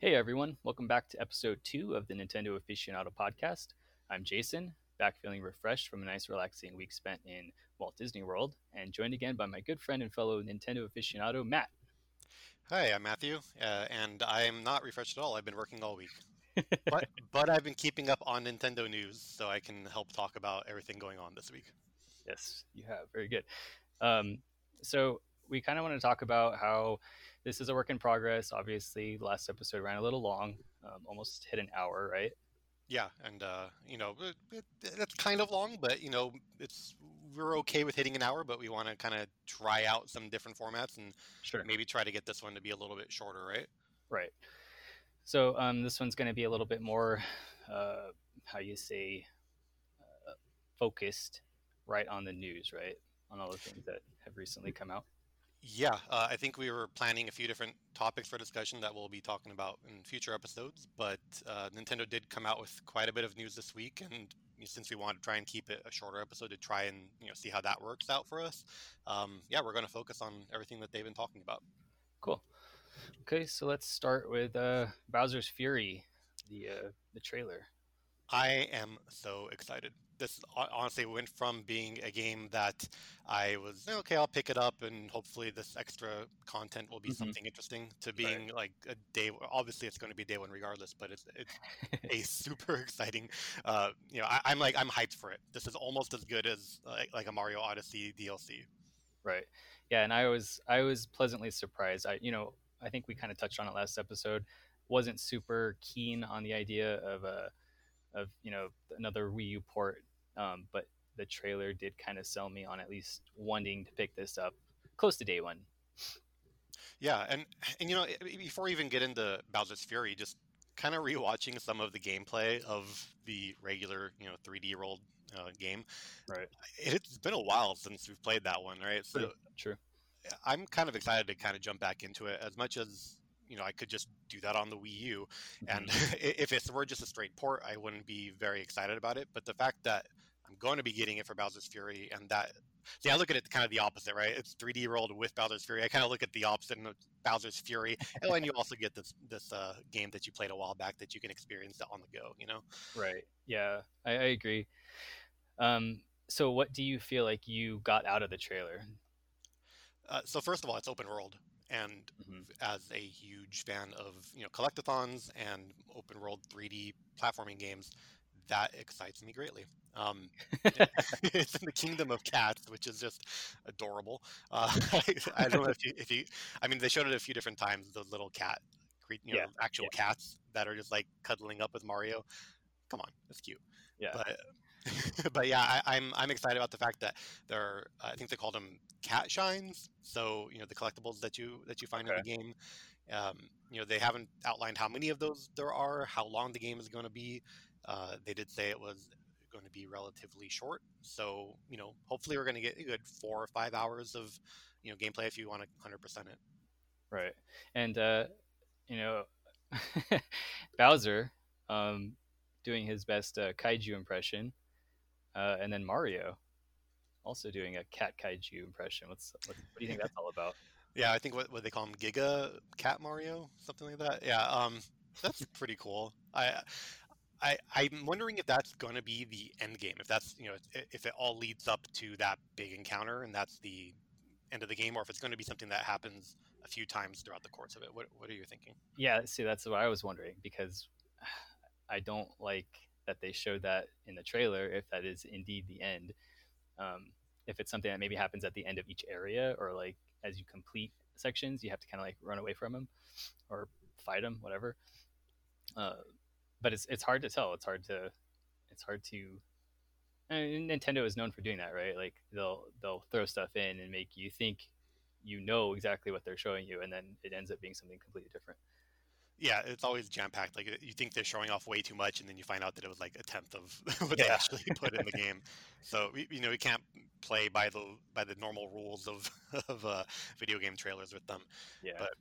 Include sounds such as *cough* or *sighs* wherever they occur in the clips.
Hey everyone, welcome back to episode two of the Nintendo Aficionado podcast. I'm Jason, back feeling refreshed from a nice relaxing week spent in Walt Disney World, and joined again by my good friend and fellow Nintendo aficionado, Matt. Hi, I'm Matthew, uh, and I'm not refreshed at all. I've been working all week. *laughs* but, but I've been keeping up on Nintendo news so I can help talk about everything going on this week. Yes, you have. Very good. Um, so, we kind of want to talk about how this is a work in progress. Obviously, last episode ran a little long, um, almost hit an hour, right? Yeah, and uh, you know it, it, it's kind of long, but you know it's we're okay with hitting an hour, but we want to kind of try out some different formats and sure. maybe try to get this one to be a little bit shorter, right? Right. So um, this one's going to be a little bit more, uh, how you say, uh, focused, right on the news, right on all the things that have recently come out. Yeah, uh, I think we were planning a few different topics for discussion that we'll be talking about in future episodes. But uh, Nintendo did come out with quite a bit of news this week, and since we want to try and keep it a shorter episode to try and you know see how that works out for us, um, yeah, we're going to focus on everything that they've been talking about. Cool. Okay, so let's start with uh, Bowser's Fury, the uh, the trailer. I am so excited this honestly went from being a game that I was okay, I'll pick it up and hopefully this extra content will be mm-hmm. something interesting to being right. like a day. Obviously, it's going to be day one regardless, but it's it's a *laughs* super *laughs* exciting. Uh, you know, I, am like I'm hyped for it. This is almost as good as like, like a Mario Odyssey DLC. Right. Yeah, and I was I was pleasantly surprised. I you know I think we kind of touched on it last episode. Wasn't super keen on the idea of a of you know another Wii U port um, but the trailer did kind of sell me on at least wanting to pick this up close to day one. Yeah, and and you know before we even get into Bowser's Fury, just kind of rewatching some of the gameplay of the regular you know 3D World uh, game. Right. It's been a while since we've played that one, right? So true. I'm kind of excited to kind of jump back into it as much as you know I could just do that on the Wii U, and *laughs* mm-hmm. if it were just a straight port, I wouldn't be very excited about it. But the fact that I'm going to be getting it for Bowser's Fury, and that see, I look at it kind of the opposite, right? It's 3D World with Bowser's Fury. I kind of look at the opposite of Bowser's Fury, and then you also get this this uh, game that you played a while back that you can experience on the go. You know? Right. Yeah, I, I agree. Um, so, what do you feel like you got out of the trailer? Uh, so, first of all, it's open world, and mm-hmm. as a huge fan of you know collectathons and open world 3D platforming games, that excites me greatly. Um, *laughs* *laughs* it's in the kingdom of cats, which is just adorable. Uh, *laughs* I, I, don't know if you, if you, I mean, they showed it a few different times. The little cat, you know, yeah. actual yeah. cats that are just like cuddling up with Mario. Come on, that's cute. Yeah. But, but yeah, I, am I'm, I'm excited about the fact that there. Are, I think they called them cat shines. So you know the collectibles that you that you find okay. in the game. Um, you know they haven't outlined how many of those there are, how long the game is going to be. Uh, they did say it was going to be relatively short. So, you know, hopefully we're going to get a good four or five hours of, you know, gameplay if you want to 100% it. Right. And, uh, you know, *laughs* Bowser um, doing his best uh, kaiju impression. Uh, and then Mario also doing a cat kaiju impression. What's what, what do you think that's *laughs* all about? Yeah, I think what, what they call him Giga Cat Mario, something like that. Yeah, um, that's pretty cool. I I, I'm wondering if that's going to be the end game. If that's you know if it all leads up to that big encounter and that's the end of the game, or if it's going to be something that happens a few times throughout the course of it. What What are you thinking? Yeah, see, that's what I was wondering because *sighs* I don't like that they showed that in the trailer. If that is indeed the end, um, if it's something that maybe happens at the end of each area, or like as you complete sections, you have to kind of like run away from them or fight them, whatever. Uh, but it's it's hard to tell. It's hard to it's hard to. Mean, Nintendo is known for doing that, right? Like they'll they'll throw stuff in and make you think you know exactly what they're showing you, and then it ends up being something completely different. Yeah, it's always jam packed. Like you think they're showing off way too much, and then you find out that it was like a tenth of *laughs* what yeah. they actually *laughs* put in the game. So you know we can't play by the by the normal rules of *laughs* of uh, video game trailers with them. Yeah. But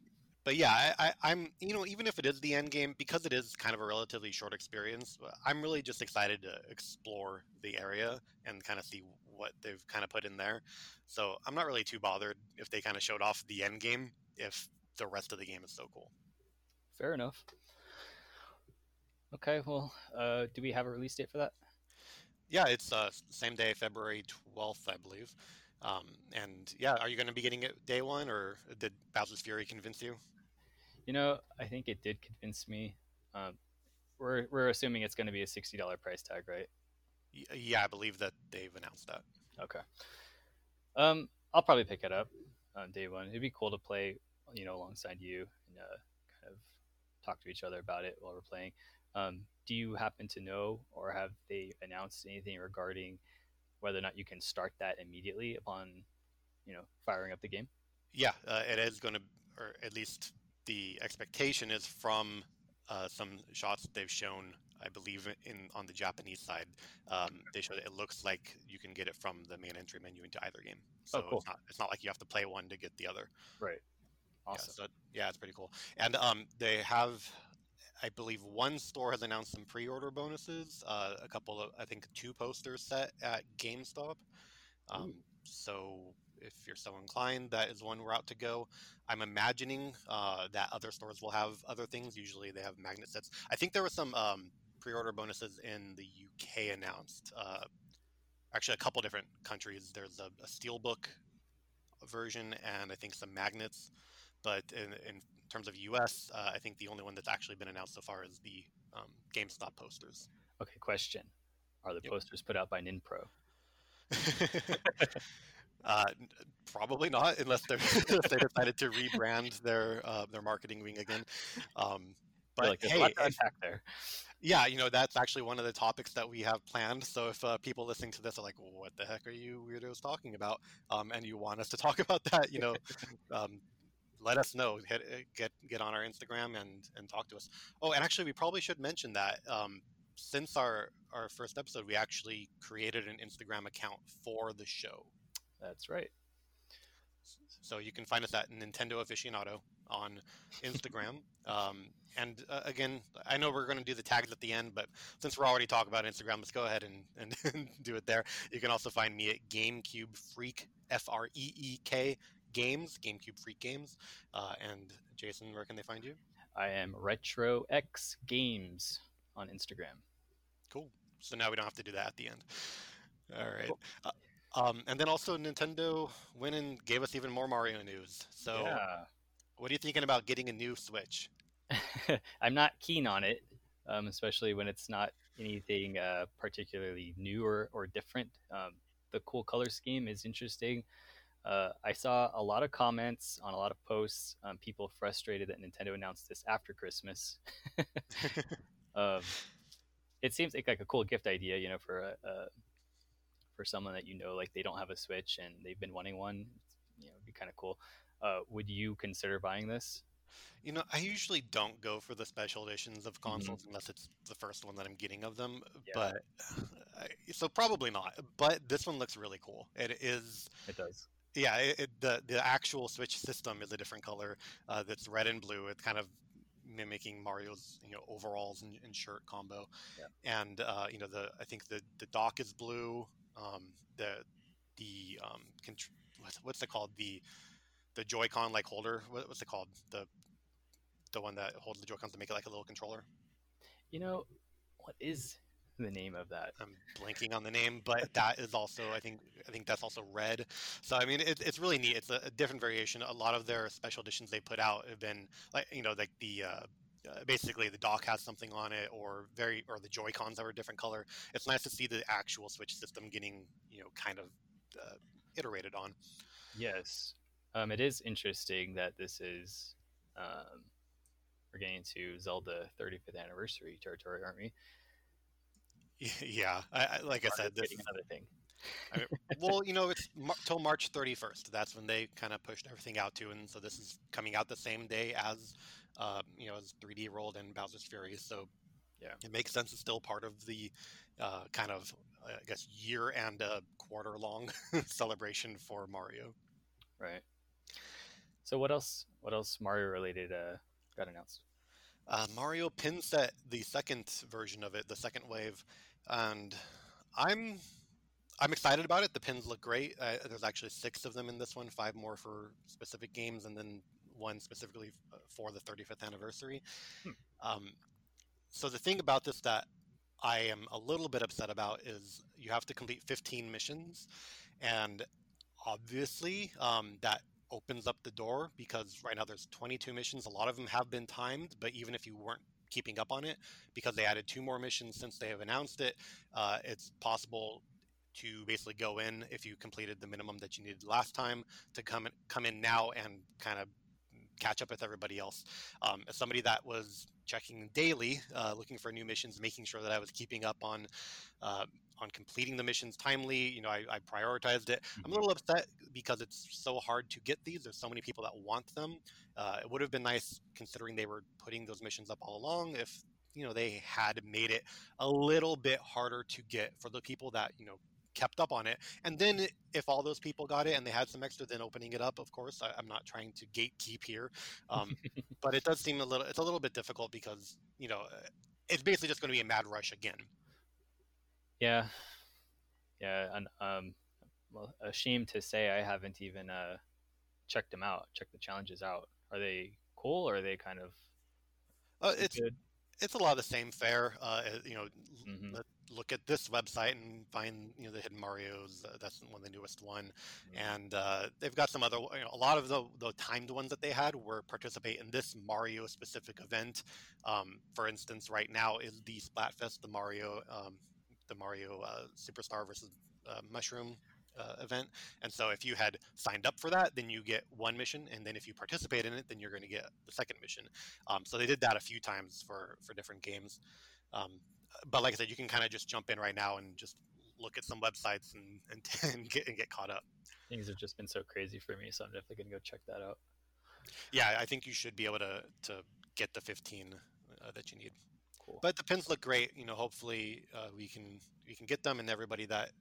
but yeah, I, I, am you know even if it is the end game because it is kind of a relatively short experience, uh, I'm really just excited to explore the area and kind of see what they've kind of put in there. So I'm not really too bothered if they kind of showed off the end game if the rest of the game is so cool. fair enough. Okay, well, uh, do we have a release date for that? Yeah, it's uh, same day, February twelfth, I believe. Um, and yeah, are you going to be getting it day one, or did Bowser's Fury convince you? You know, I think it did convince me. Um, we're we're assuming it's going to be a sixty dollar price tag, right? Yeah, I believe that they've announced that. Okay. Um, I'll probably pick it up on day one. It'd be cool to play, you know, alongside you and uh, kind of talk to each other about it while we're playing. Um, do you happen to know, or have they announced anything regarding whether or not you can start that immediately upon, you know, firing up the game? Yeah, uh, it is going to, or at least the expectation is from uh, some shots that they've shown. I believe in on the Japanese side, um, they show that it looks like you can get it from the main entry menu into either game. So oh, cool. it's not it's not like you have to play one to get the other. Right. Awesome. Yeah, so, yeah it's pretty cool. And um, they have I believe one store has announced some pre-order bonuses. Uh, a couple of, I think, two posters set at GameStop. Um, so if you're so inclined, that is one route to go. I'm imagining uh, that other stores will have other things. Usually they have magnet sets. I think there were some um, pre-order bonuses in the UK announced. Uh, actually, a couple different countries. There's a, a steelbook version and I think some magnets. But in, in terms of US, uh, I think the only one that's actually been announced so far is the um, GameStop posters. Okay, question: Are the yep. posters put out by Ninpro? *laughs* *laughs* uh, probably not, unless, *laughs* unless they decided to rebrand their uh, their marketing wing again. Um, but like hey, there. Yeah, you know that's actually one of the topics that we have planned. So if uh, people listening to this are like, "What the heck are you weirdos talking about?" Um, and you want us to *laughs* talk about that, you know, *laughs* um, let us know. Hit, uh, get get on our Instagram and and talk to us. Oh, and actually, we probably should mention that um, since our our first episode, we actually created an Instagram account for the show. That's right. So you can find us at Nintendo Aficionado on Instagram. *laughs* um, and uh, again, I know we're going to do the tags at the end, but since we're already talking about Instagram, let's go ahead and, *laughs* and, do it there. You can also find me at GameCube Freak, F R E E K Games, GameCube Freak Games. Uh, and Jason, where can they find you? I am Retro X Games on Instagram. Cool. So now we don't have to do that at the end. All right. Cool. Uh, um, and then also Nintendo went and gave us even more Mario news. So, yeah. what are you thinking about getting a new Switch? *laughs* I'm not keen on it, um, especially when it's not anything uh, particularly new or, or different. Um, the cool color scheme is interesting. Uh, I saw a lot of comments on a lot of posts, um, people frustrated that Nintendo announced this after Christmas. *laughs* *laughs* um, it seems like, like a cool gift idea, you know, for a, a, for someone that you know, like they don't have a Switch and they've been wanting one. You know, it'd be kind of cool. Uh, would you consider buying this? You know, I usually don't go for the special editions of mm-hmm. consoles mm-hmm. unless it's the first one that I'm getting of them. Yeah. But *sighs* so probably not. But this one looks really cool. It is. It does yeah, it, it, the the actual Switch system is a different color. Uh, that's red and blue. It's kind of mimicking Mario's you know overalls and, and shirt combo. Yeah. And uh, you know the I think the the dock is blue. Um, the the um, contr- what's, what's it called the the Joy-Con like holder. What, what's it called? The the one that holds the Joy-Cons to make it like a little controller. You know, what is the name of that. I'm blanking on the name, but that is also I think I think that's also red. So I mean, it, it's really neat. It's a, a, different variation. A lot of their special editions they put out have been like you know like the. Uh, uh, basically, the dock has something on it, or very, or the Joy Cons are a different color. It's nice to see the actual Switch system getting, you know, kind of uh, iterated on. Yes, um, it is interesting that this is um, we're getting to Zelda 35th anniversary territory, aren't we? *laughs* Yeah, I, I, like I said, this another thing. I mean, well, you know, it's mar- till March 31st. That's when they kind of pushed everything out to, and so this is coming out the same day as, uh, you know, as 3D World and Bowser's Fury. So, yeah, it makes sense. It's still part of the uh, kind of, I guess, year and a quarter long *laughs* celebration for Mario. Right. So, what else? What else Mario related uh, got announced? Uh, Mario Pin Set, the second version of it, the second wave, and I'm I'm excited about it. The pins look great. Uh, there's actually six of them in this one, five more for specific games, and then one specifically for the 35th anniversary. Hmm. Um, so the thing about this that I am a little bit upset about is you have to complete 15 missions, and obviously um, that opens up the door because right now there's 22 missions. A lot of them have been timed, but even if you weren't keeping up on it, because they added two more missions since they have announced it, uh, it's possible to basically go in if you completed the minimum that you needed last time to come in, come in now and kind of catch up with everybody else. Um, as somebody that was checking daily, uh, looking for new missions, making sure that I was keeping up on uh, on completing the missions timely. You know, I, I prioritized it. I'm a mm-hmm. little upset because it's so hard to get these. There's so many people that want them. Uh, it would have been nice considering they were putting those missions up all along if you know they had made it a little bit harder to get for the people that you know kept up on it. And then if all those people got it and they had some extra, then opening it up, of course, I, am not trying to gatekeep here. Um, *laughs* but it does seem a little, it's a little bit difficult because, you know, it's basically just going to be a mad rush again. Yeah. Yeah. And, um, well, ashamed to say I haven't even, uh, checked them out, checked the challenges out. Are they cool or are they kind of, uh, it's, good? it's a lot of the same fare. Uh, you know, mm-hmm look at this website and find you know the hidden Mario's. Uh, that's one of the newest one, mm-hmm. and uh, they've got some other. You know, a lot of the the timed ones that they had were participate in this Mario specific event. Um, for instance, right now is the Splatfest, the Mario, um, the Mario uh, Superstar versus uh, Mushroom. Uh, event and so if you had signed up for that then you get one mission and then if you participate in it then you're going to get the second mission um, so they did that a few times for for different games um, but like I said, you can kind of just jump in right now and just look at some websites and and, *laughs* and, get, and get caught up. Things have just been so crazy for me, so I'm definitely gonna go check that out. Yeah, I think you should be able to to get the 15 uh, that you need. Cool. But the pins look great. You know, hopefully uh, we can we can get them, and everybody that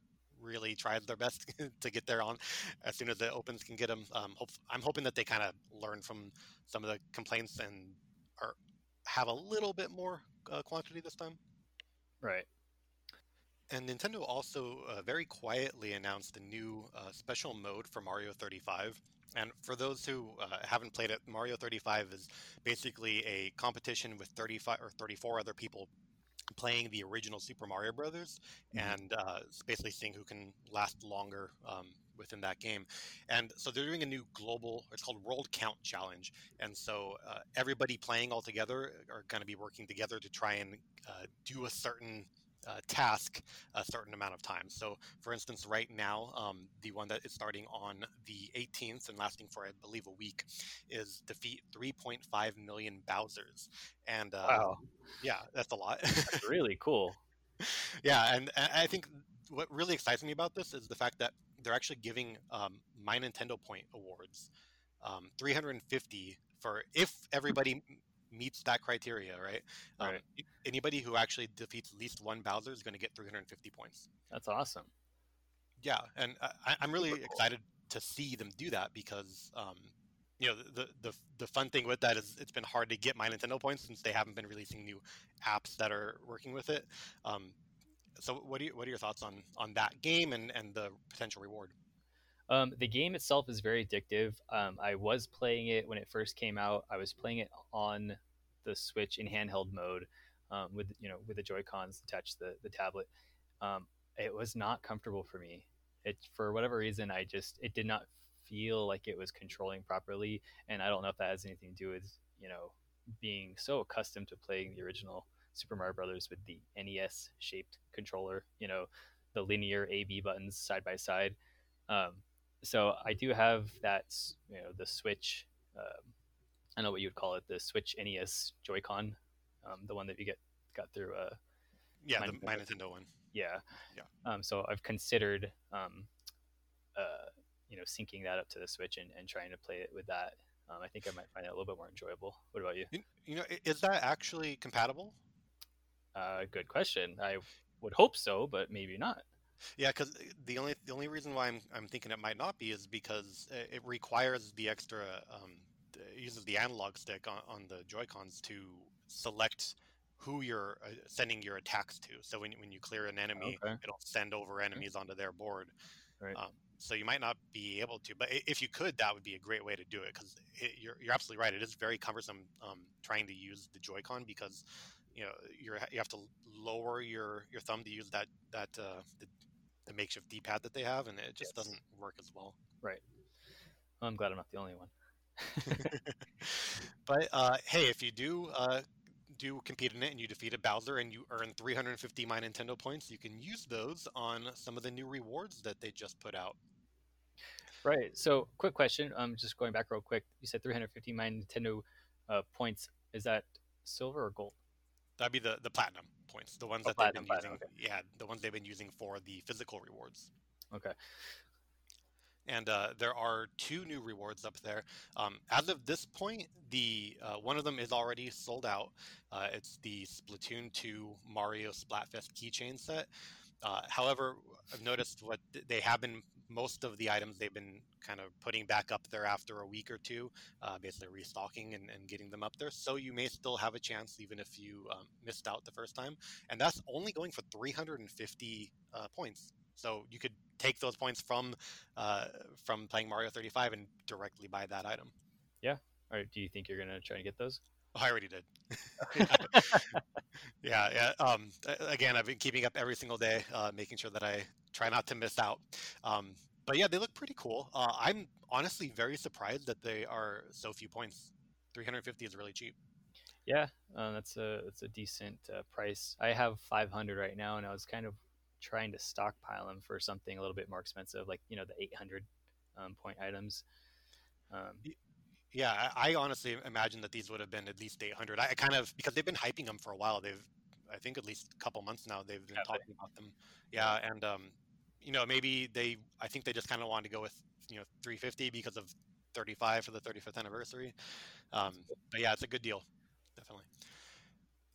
really tries their best *laughs* to get there on as soon as the opens can get them. Um, hope, I'm hoping that they kind of learn from some of the complaints and are have a little bit more uh, quantity this time. Right. And Nintendo also uh, very quietly announced a new uh, special mode for Mario 35. And for those who uh, haven't played it, Mario 35 is basically a competition with 35 or 34 other people playing the original Super Mario Brothers, mm-hmm. and uh, basically seeing who can last longer um, within that game. And so they're doing a new global, it's called World Count Challenge. And so uh, everybody playing all together are going to be working together to try and uh, do a certain uh, task a certain amount of time. So, for instance, right now, um, the one that is starting on the 18th and lasting for, I believe, a week is defeat 3.5 million Bowsers. And uh, wow, yeah, that's a lot. really cool. *laughs* Yeah, and, and I think what really excites me about this is the fact that they're actually giving um, my Nintendo Point awards, um, 350 for if everybody meets that criteria, right? Um, right. Anybody who actually defeats at least one Bowser is going to get 350 points. That's awesome. Yeah, and I, am really cool. excited to see them do that because, um, you know, the, the the fun thing with that is it's been hard to get my Nintendo points since they haven't been releasing new apps that are working with it. Um, so what are you, what are your thoughts on on that game and and the potential reward? Um, the game itself is very addictive. Um, I was playing it when it first came out. I was playing it on the Switch in handheld mode um, with you know with the Joy Cons attached to the the tablet. Um, it was not comfortable for me. It for whatever reason I just it did not feel like it was controlling properly, and I don't know if that has anything to do with you know being so accustomed to playing the original Super Mario Brothers with the NES shaped controller, you know, the linear A B buttons side by side. Um, so I do have that, you know, the Switch. Uh, I know what you would call it, the Switch NES Joy-Con, um, the one that you get got through. Uh, yeah, my the Nintendo. my Nintendo one. Yeah, yeah. Um, so I've considered, um, uh, you know, syncing that up to the Switch and, and trying to play it with that. Um, I think I might find it a little bit more enjoyable. What about you? You, you know, is that actually compatible? Uh, good question. I would hope so, but maybe not. Yeah, because the only the only reason why I'm I'm thinking it might not be is because it requires the extra um, uses the analog stick on, on the Joy Cons to select who you're uh, sending your attacks to. So when when you clear an enemy, okay. it'll send over enemies onto their board. Right. Um, so you might not be able to. But if you could, that would be a great way to do it because you're you're absolutely right. It is very cumbersome um, trying to use the Joy-Con because you know you're you have to lower your your thumb to use that that uh, the, the makeshift D-pad that they have, and it just yes. doesn't work as well. Right. Well, I'm glad I'm not the only one. *laughs* but uh, hey, if you do uh, do compete in it and you defeat a Bowser and you earn 350 My Nintendo points, you can use those on some of the new rewards that they just put out. Right. So, quick question. I'm um, just going back real quick. You said 350 My Nintendo uh, points. Is that silver or gold? That'd be the the platinum points, the ones oh, that platinum, they've been using. Okay. Yeah, the ones they've been using for the physical rewards. Okay. And uh, there are two new rewards up there. Um, as of this point, the uh, one of them is already sold out. Uh, it's the Splatoon 2 Mario Splatfest keychain set. Uh, however, I've noticed what they have been most of the items they've been kind of putting back up there after a week or two, uh, basically restocking and, and, getting them up there. So you may still have a chance, even if you um, missed out the first time. And that's only going for 350 uh, points. So you could take those points from uh, from playing Mario 35 and directly buy that item. Yeah. All right. do you think you're gonna try and get those? Oh, I already did. *laughs* yeah, yeah. Um, again, I've been keeping up every single day, uh, making sure that I try not to miss out. Um, but yeah, they look pretty cool. Uh, I'm honestly very surprised that they are so few points. 350 is really cheap. Yeah, uh, that's a that's a decent uh, price. I have 500 right now, and I was kind of trying to stockpile them for something a little bit more expensive, like you know the 800 um, point items. Um, yeah, I, I honestly imagine that these would have been at least 800. I, I kind of because they've been hyping them for a while. They've I think at least a couple months now they've been yeah, talking about them. Yeah, and um, you know maybe they I think they just kind of wanted to go with you know 350 because of 35 for the 35th anniversary. Um, but yeah, it's a good deal, definitely.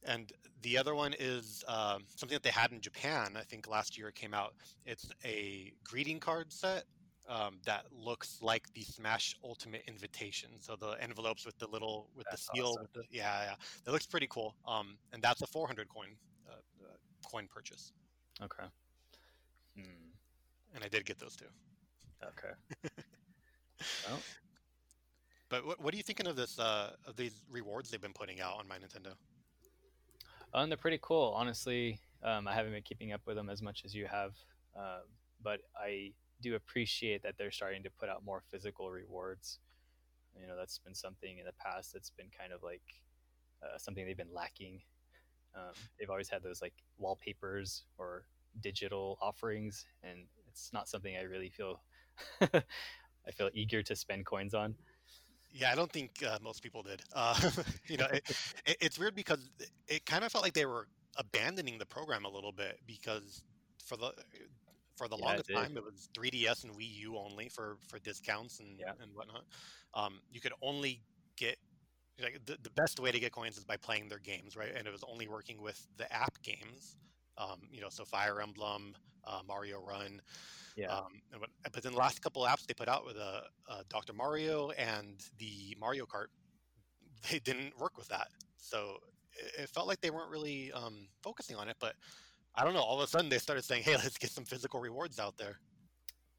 And the other one is um, something that they had in Japan. I think last year it came out. It's a greeting card set um, that looks like the Smash Ultimate Invitation. So the envelopes with the little with that's the seal. Awesome. With the, yeah, yeah, that looks pretty cool. Um, and that's a 400 coin uh, uh, coin purchase. Okay. Hmm. And I did get those too. Okay. *laughs* well. But what, what are you thinking of this uh, of these rewards they've been putting out on my Nintendo? Um, they're pretty cool, honestly. Um, I haven't been keeping up with them as much as you have, uh, but I do appreciate that they're starting to put out more physical rewards. You know, that's been something in the past that's been kind of like uh, something they've been lacking. Um, they've always had those like wallpapers or digital offerings, and it's not something I really feel *laughs* I feel eager to spend coins on. Yeah, I don't think uh, most people did. Uh, *laughs* you know, it, it, it's weird because it kind of felt like they were abandoning the program a little bit because for the for the yeah, longest it time it was 3ds and wii u only for for discounts and yeah. and whatnot um, you could only get like the, the best way to get coins is by playing their games right and it was only working with the app games um, you know so fire emblem uh, mario run yeah. Um, but then the last couple apps they put out with uh, uh, Dr. Mario and the Mario Kart, they didn't work with that. So it, it felt like they weren't really um, focusing on it. But I don't know. All of a sudden, they started saying, "Hey, *laughs* let's get some physical rewards out there."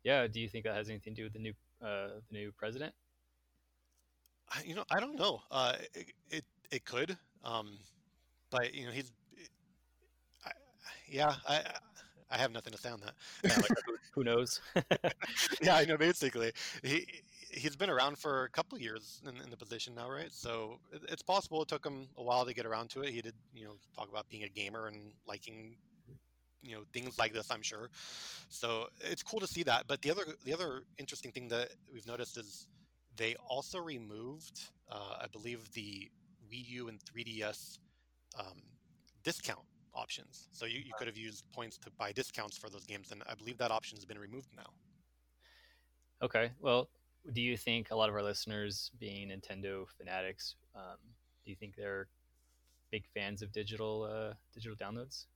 Yeah. Do you think that has anything to do with the new uh, the new president? I, you know, I don't know. Uh, it, it, it could, um, but you know, he's I, yeah. I I have nothing to say on that. *laughs* Yeah, like, who, who, knows? *laughs* yeah, I know. Basically, he he's been around for a couple years in, in, the position now, right? So it, it's possible it took him a while to get around to it. He did, you know, talk about being a gamer and liking you know things like this i'm sure. So it's cool to see that but the other the other interesting thing that we've noticed is they also removed uh, i believe the wii u and 3ds um, discount options. So you, you could have used points to buy discounts for those games and i believe that option has been removed now. Okay well do you think a lot of our listeners being nintendo fanatics um, do you think they're big fans of digital uh, digital downloads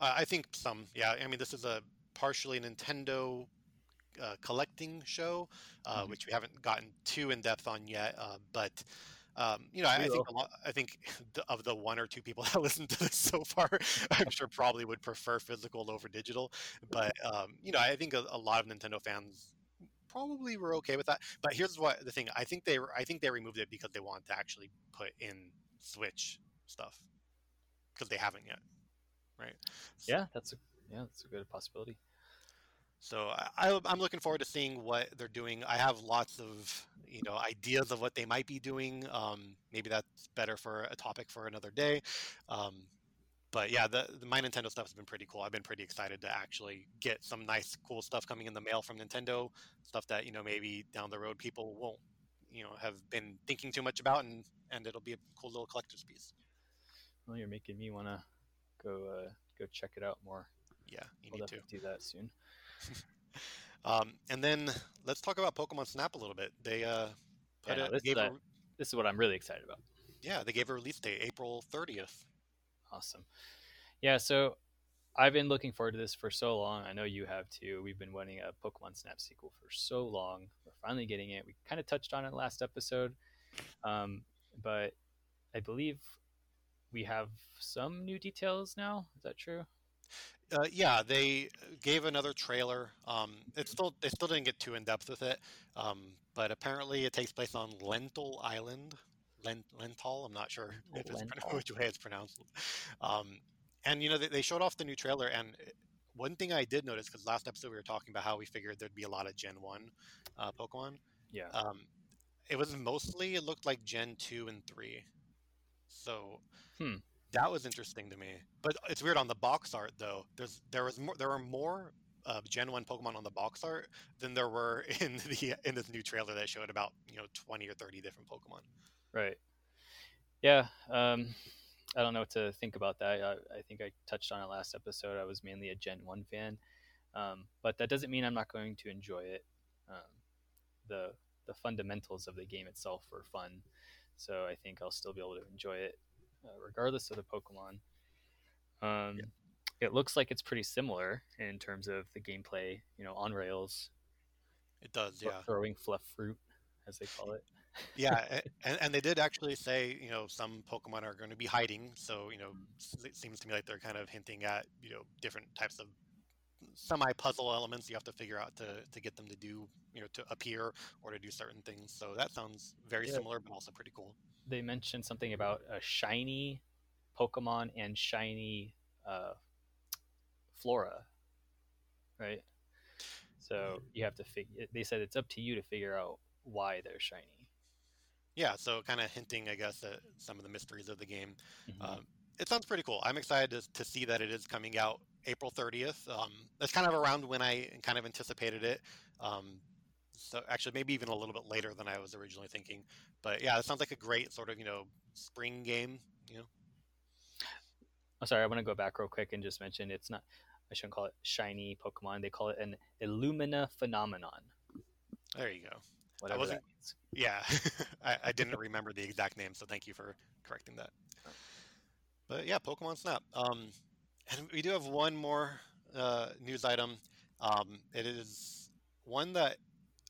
uh, I think some, yeah. I mean, this is a partially Nintendo uh, collecting show, uh, mm-hmm. which we haven't gotten too in depth on yet. Uh, but Um, you know, I, I think a lot, I think *laughs* of the one or two people that *laughs* listened to this so far, I'm sure probably would prefer physical over digital. But *laughs* um, you know, I think a, a, lot of Nintendo fans probably were okay with that. But here's what the thing: I think they I think they removed it because they want to actually put in Switch stuff because they haven't yet, right? Yeah, that's a yeah, that's a good possibility. So I, I'm looking forward to seeing what they're doing. I have lots of you know ideas of what they might be doing. Um, maybe that's better for a topic for another day. Um, but yeah, the, the, my Nintendo stuff has been pretty cool. I've been pretty excited to actually get some nice, cool stuff coming in the mail from Nintendo. Stuff that you know maybe down the road people won't you know have been thinking too much about, and and it'll be a cool little collector's piece. Well, you're making me want to go uh, go check it out more. Yeah, you I'll need to do that soon. *laughs* um, and then let's talk about Pokemon Snap a little bit. They uh, put yeah, no, this, is a, this is what I'm really excited about. Yeah, they gave a release date, April 30th. Awesome. Yeah, so I've been looking forward to this for so long. I know you have too. We've been wanting a Pokemon Snap sequel for so long. We're finally getting it. We kind of touched on it last episode, um, but I believe we have some new details now. Is that true? Uh, yeah, they gave another trailer. Um, it's still they still didn't get too in depth with it, um, but apparently it takes place on Lentil Island. Lent, Lental, I'm not sure if it's *laughs* which way it's pronounced. Um, and you know they, they, showed off the new trailer, and one thing I did notice because last episode we were talking about how we figured there'd be a lot of Gen One uh, Pokemon. Yeah. Um, it was mostly it looked like Gen two and three. So hmm that was interesting to me. But it's weird on the box art though. There's there was more there were more uh, Gen One Pokemon on the box art than there were *laughs* in the in this new trailer that showed about you know twenty or thirty different Pokemon. Right. Yeah. Um, I don't know what to think about that. I, I, think I touched on it last episode. I was mainly a Gen One fan, um, but that doesn't mean I'm not going to enjoy it. Um, the the fundamentals of the game itself were fun, so I think I'll still be able to enjoy it uh, regardless of the Pokemon. Um, yeah. It looks like it's pretty similar in terms of the gameplay, you know, on rails. It does, yeah. Throwing fluff fruit, as they call it. *laughs* yeah, *laughs* and, and they did actually say, you know, some Pokemon are going to be hiding. So, you know, it seems to me like they're kind of hinting at, you know, different types of semi puzzle elements you have to figure out to, to get them to do, you know, to appear or to do certain things. So that sounds very yeah. similar, but also pretty cool they mentioned something about a shiny Pokemon and shiny uh, flora, right? So you have to figure. They said it's up to you to figure out why they're shiny. Yeah, so kind of hinting, I guess, at some of the mysteries of the game. Mm-hmm. Um, it sounds pretty cool. I'm excited to, to, see that it is coming out April 30th. Um, that's kind of around when I kind of anticipated it. Um, so actually maybe even a little bit later than I was originally thinking. But yeah, it sounds like a great sort of you know spring game. You know. Oh, sorry, I want to go back real quick and just mention it's not. I shouldn't call it shiny Pokemon. They call it an Illumina phenomenon. There you go. Whatever I wasn't, that means. Yeah, *laughs* I, I, didn't remember the exact name, so thank you for correcting that. But yeah, Pokemon Snap. Um, and we do have one more uh, news item. Um, it is one that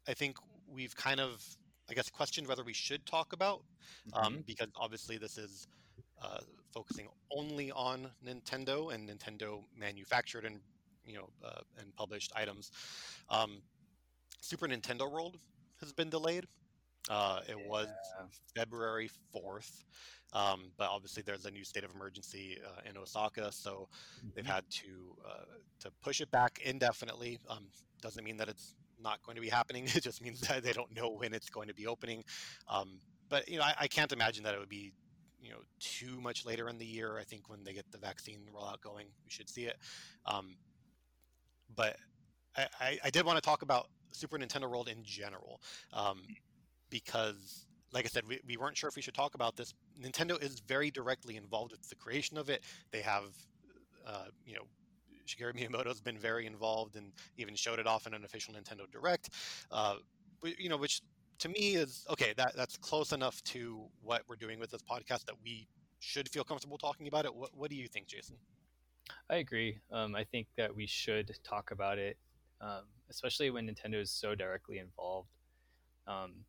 I think we've kind of, I guess, questioned whether we should talk about um, mm-hmm. because obviously this is uh, focusing only on Nintendo and Nintendo manufactured and you know uh, and published items. Um, Super Nintendo World has been delayed. Uh, it yeah. was February fourth, um, but obviously there's a new state of emergency uh, in Osaka, so mm-hmm. they've had to uh, to push it back indefinitely. Um, doesn't mean that it's not going to be happening. *laughs* It just means that they don't know when it's going to be opening. Um, but you know, I, I, can't imagine that it would be you know too much later in the year. I think when they get the vaccine rollout going, we should see it. Um, but I, I, I, did want to talk about Super Nintendo World in general um, because, like I said, we, we weren't sure if we should talk about this. Nintendo is very directly involved with the creation of it. They have uh, you know Shigeru Miyamoto's been very involved and even showed it off in an official Nintendo Direct. Uh, you know, which to me is okay. That that's close enough to what we're doing with this podcast that we should feel comfortable talking about it. What What do you think, Jason? I agree. Um, I think that we should talk about it, um, especially when Nintendo is so directly involved. Um,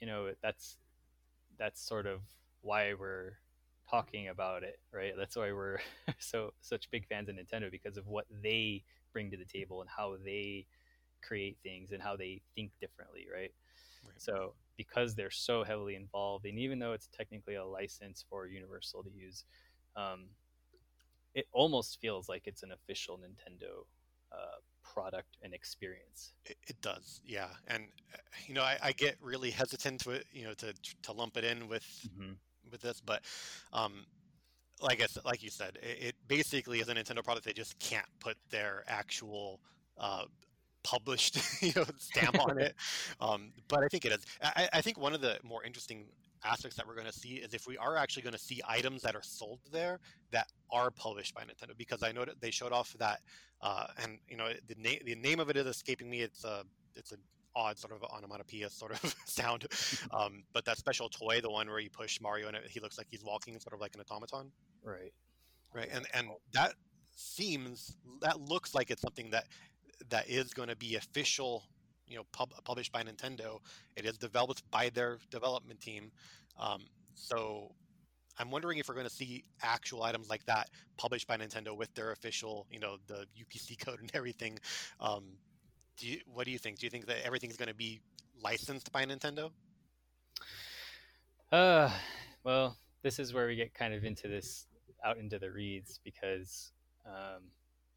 you know, that's that's sort of why we're talking about it, right? That's why we're *laughs* so such big fans of Nintendo because of what they bring to the table and how they create things and how they think differently, right? right? So because they're so heavily involved, and even though it's technically a license for Universal to use, um, it almost feels like it's an official Nintendo uh, product and experience. It, does, yeah. And you know, I, I, get really hesitant to you know to to lump it in with mm-hmm. with this, but um, like I like you said, it, it, basically is a Nintendo product. They just can't put their actual uh, published *laughs* you know stamp on it. *laughs* Um, but I think it is. I, I think one of the more interesting aspects that we're going to see is if we are actually going to see items that are sold there that are published by Nintendo. Because I know that they showed off that, uh, and you know the name the name of it is escaping me. It's a it's an odd sort of onomatopoeia sort of *laughs* sound. *laughs* Um, but that special toy, the one where you push Mario and he looks like he's walking, sort of like an automaton. Right. Right. And and that seems that looks like it's something that that is going to be official you know pub- published by Nintendo. It is developed by their development team. Um, so I'm wondering if we're going to see actual items like that published by Nintendo with their official, you know, the UPC *laughs* code and everything. Um, do you, what do you think? Do you think that everything's going to be licensed by Nintendo? Uh, well, this is where we get kind of into this out into the reeds because um,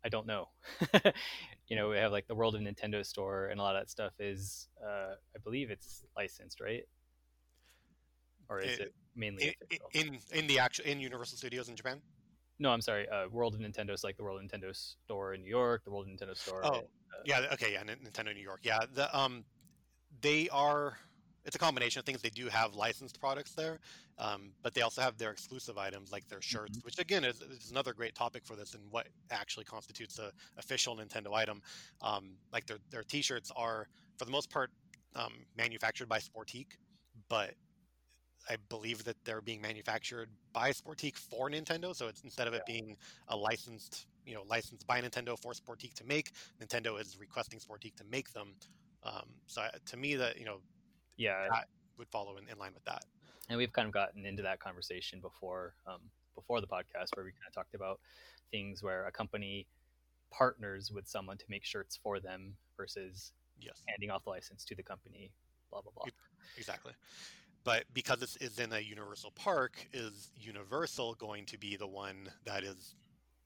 I don't know. *laughs* you know, we have like the World of Nintendo store, and a lot of that stuff is, uh, I believe it's licensed, right? Or is it, it mainly in, in in the actual in Universal Studios in Japan? No, I'm sorry. Uh, World of Nintendo is like the World of Nintendo store in New York, the World of Nintendo store. Oh, in, uh, yeah. Okay, yeah. Nintendo New York. Yeah. The um, they are it's a combination of things. They do have licensed products there, um, but they also have their exclusive items like their shirts, mm-hmm. which again is, is, another great topic for this and what actually constitutes a official Nintendo item. Um, like their their T-shirts are for the most part um, manufactured by Sportiqe, but I believe that they're being manufactured by Sportiqe for Nintendo. So it's instead of it being a licensed, you know, licensed by Nintendo for Sportiqe to make, Nintendo is requesting Sportiqe to make them. Um, so to me, that you know, yeah, that would follow in, in line with that. And we've kind of gotten into that conversation before, um, before the podcast, where we kind of talked about things where a company partners with someone to make shirts for them versus yes. handing off the license to the company. Blah blah blah. Exactly. But because this is in a Universal park, is Universal going to be the one that is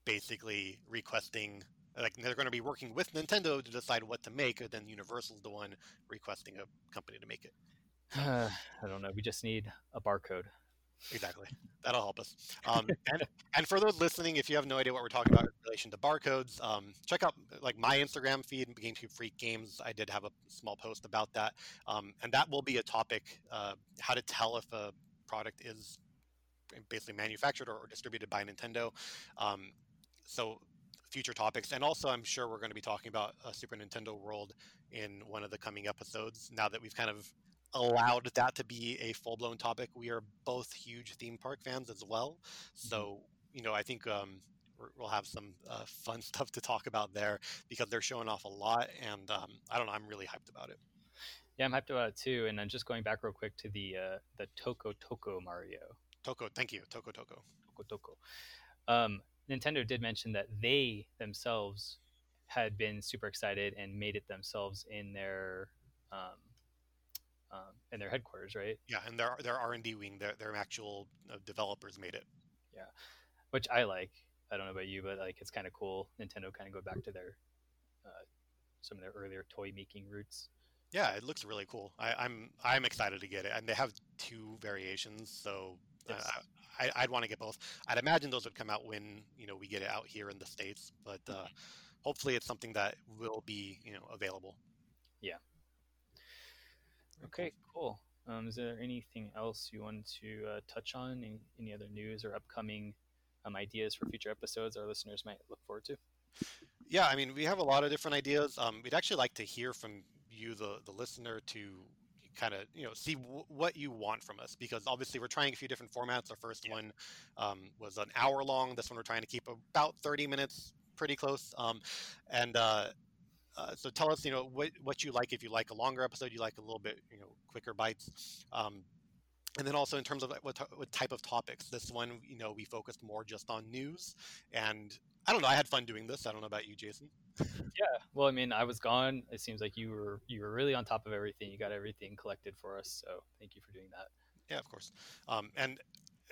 basically requesting like they're going to be working with Nintendo to decide what to make, and then Universal's the one requesting a company to make it. *sighs* Uh, I don't know. We just need a barcode. Exactly. That'll help us. Um, *laughs* and, and for those listening, if you have no idea what we're talking about in relation to barcodes, um, check out like my Instagram feed, GameCube Freak Games. I did have a small post about that, um, and that will be a topic: uh, how to tell if a product is basically manufactured or, or distributed by Nintendo. Um, so future topics. And also, I'm sure we're going to be talking about a Super Nintendo World in one of the coming episodes. Now that we've kind of allowed that to be a full blown topic, we are both huge theme park fans as well. So, mm-hmm. you know, I think um, we'll have some uh, fun *laughs* stuff to talk about there because they're showing off a lot. And um, I don't know, I'm really hyped about it. Yeah, I'm hyped about it too. And I'm just going back real quick to the uh, the Toco Toco Mario. Toco, thank you, Toco Toco. Toco Toco. Um, Nintendo did mention that they themselves had been super excited and made it themselves in their um, um, in their headquarters, right? Yeah, and their their R and D wing, their their actual uh, developers made it. Yeah, which I like. I don't know about you, but like it's kind of cool. Nintendo kind of go back to their uh, some of their earlier toy making roots. Yeah, it looks really cool. I, am I'm, I'm excited to get it, and they have two variations, so yes. uh, I, would want to get both. I'd imagine those would come out when you know we get it out here in the states, but uh, hopefully it's something that will be you know available. Yeah. Okay, cool. Um, is there anything else you want to uh, touch on? Any, any, other news or upcoming um, ideas for future episodes our listeners might look forward to? Yeah, I mean, we have a lot of different ideas. Um, we'd actually like to hear from you, the the listener, to kind of you know see w- what you want from us because obviously we're trying a few different formats. Our first yeah. one um, was an hour long. This one we're trying to keep about 30 minutes, pretty close. Um, and uh, uh, so tell us, you know, what what you like. If you like a longer episode, you like a little bit, you know, quicker bites. Um, and then also in terms of what, what type of topics this one you know we focused more just on news and i don't know i had fun doing this i don't know about you jason. *laughs* Yeah well i mean i was gone it seems like you were you were really on top of everything you got everything collected for us so thank you for doing that. Yeah of course. Um, and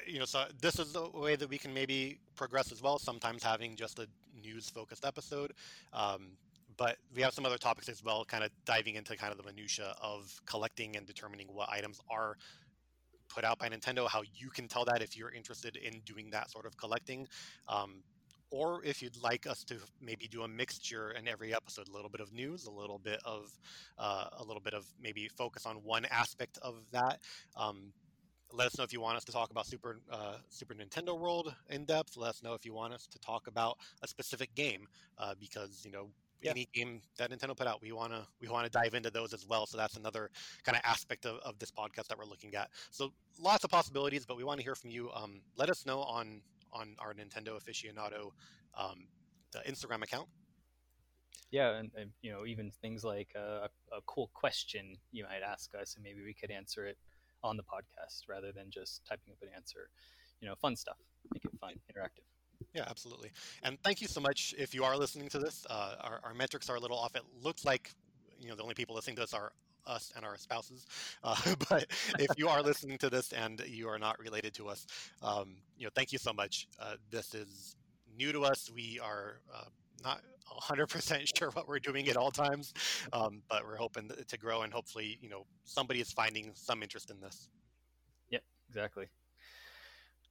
you know so this is the way that we can maybe progress as well sometimes having just a news focused episode um, but we have some other topics as well kind of diving into kind of the minutia of collecting and determining what items are put out by Nintendo, how you can tell that if you're interested in doing that sort of collecting. Um, or if you'd like us to maybe do a mixture in every episode, a little bit of news, a little bit of uh, a little bit of maybe focus on one aspect of that. Um, let us know if you want us to talk about Super uh, Super Nintendo World in depth. Let us know if you want us to talk about a specific game, uh, because you know yeah. any game that Nintendo put out. We want to we want to dive into those as well. So that's another kind of aspect of, of this podcast that we're looking at. So lots of possibilities, but we want to hear from you. Um, let us know on on our Nintendo aficionado um, Instagram account. Yeah, and, and, you know even things like a, a cool question you might ask us, and maybe we could answer it on the podcast rather than just typing up an answer. You know, fun stuff. Make it fun, interactive. Yeah, absolutely. And thank you so much. If you are listening to this, uh, our, our metrics are a little off. It looks like you know the only people listening to this are us and our spouses. Uh, *laughs* but if you are listening to this and you are not related to us, um, you know, thank you so much. Uh, this is new to us. We are uh, not 100% *laughs* sure what we're doing at all times, um, but we're hoping to grow and hopefully, you know, somebody is finding some interest in this. Yep, exactly.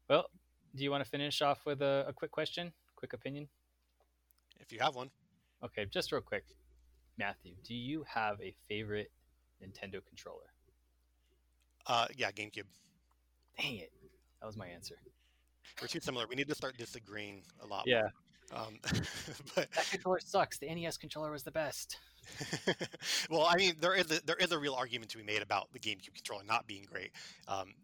Well, do you want to finish off with a, a quick question, quick opinion? If you have one. Okay, just real quick. Matthew, do you have a favorite Nintendo controller? Uh, yeah, GameCube. Dang it, that was my answer. We're too similar. We need to start disagreeing a lot. Yeah. Um, *laughs* but that controller sucks. The NES controller was the best. *laughs* well, I mean, there is a, there is a real argument to be made about the GameCube controller not being great. Um,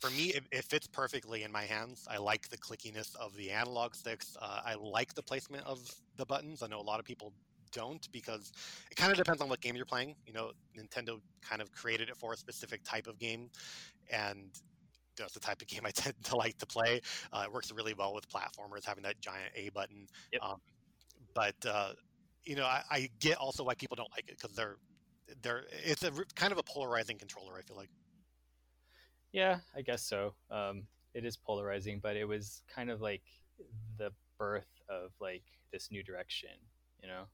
for me, it, it, fits perfectly in my hands. I like the clickiness of the analog sticks. Uh, I like the placement of the buttons. I know a lot of people don't because it kind of depends on what game you're playing. You know, Nintendo kind of created it for a specific type of game, and that's the type of game I *laughs* tend to like to play. Uh, it works really well with platformers, having that giant A button. Yep. Um, but uh, you know, I, I, get also why people don't like it because they're they're it's a kind of a polarizing controller. I feel like. Yeah, I guess so. Um, it is polarizing, but it was kind of like the birth of like this new direction, you know?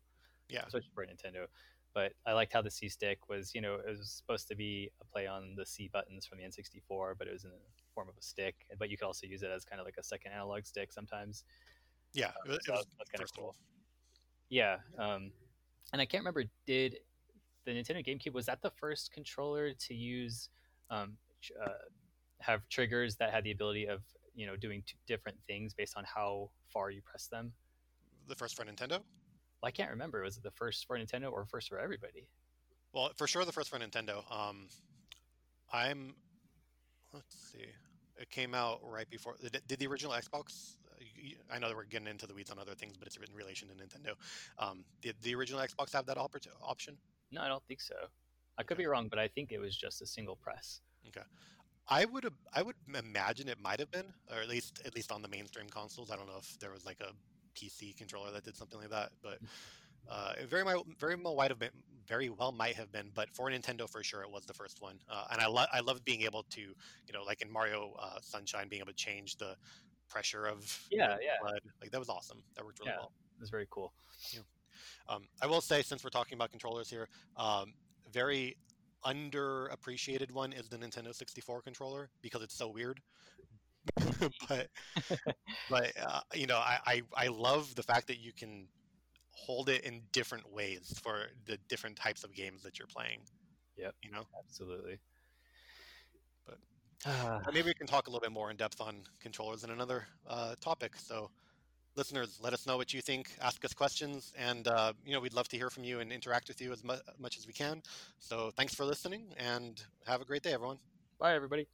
Yeah. Especially for Nintendo. But I liked how the C stick was, you know, it was supposed to be a play on the C buttons from the N64, but it was in the form of a stick. But you could also use it as kind of like a second analog stick sometimes. Yeah, um, it, so was, that's kind of cool. Yeah, um, and I can't remember. Did the Nintendo GameCube was that the first controller to use um, uh, have triggers that had the ability of you know doing different things based on how far you press them. The first for Nintendo. Well, I can't remember. Was it the first for Nintendo or first for everybody? Well, for sure the first for Nintendo. Um, I'm. Let's see. It came out right before. Did the original Xbox? Uh, I know that we're getting into the weeds on other things, but it's in relation to Nintendo. Um, did the original Xbox have that option? No, I don't think so. I could be wrong, but I think it was just a single press. Okay. I would I would imagine it might have been, or at least at least on the mainstream consoles. I don't know if there was like a PC controller that did something like that, but uh, it very very well might have been, very well might have been. But for Nintendo, for sure, it was the first one. Uh, and I lo- I loved being able to, you know, like in Mario uh, Sunshine, being able to change the pressure of yeah yeah FLUDD. like that was awesome. That worked really yeah, well. It was very cool. Yeah. Um, I will say, since we're talking about controllers here, um, very underappreciated one is the Nintendo 64 controller because it's so weird. *laughs* but but uh, you know, I, I I love the fact that you can hold it in different ways for the different types of games that you're playing. Yep. You know, absolutely. But uh, maybe we can talk a little bit more in depth on controllers in another uh, topic. So listeners, let us know what you think. Ask us questions, and uh, you know we'd love to hear from you and interact with you as mu- much as we can. So thanks for listening, and have a great day, everyone. Bye, everybody.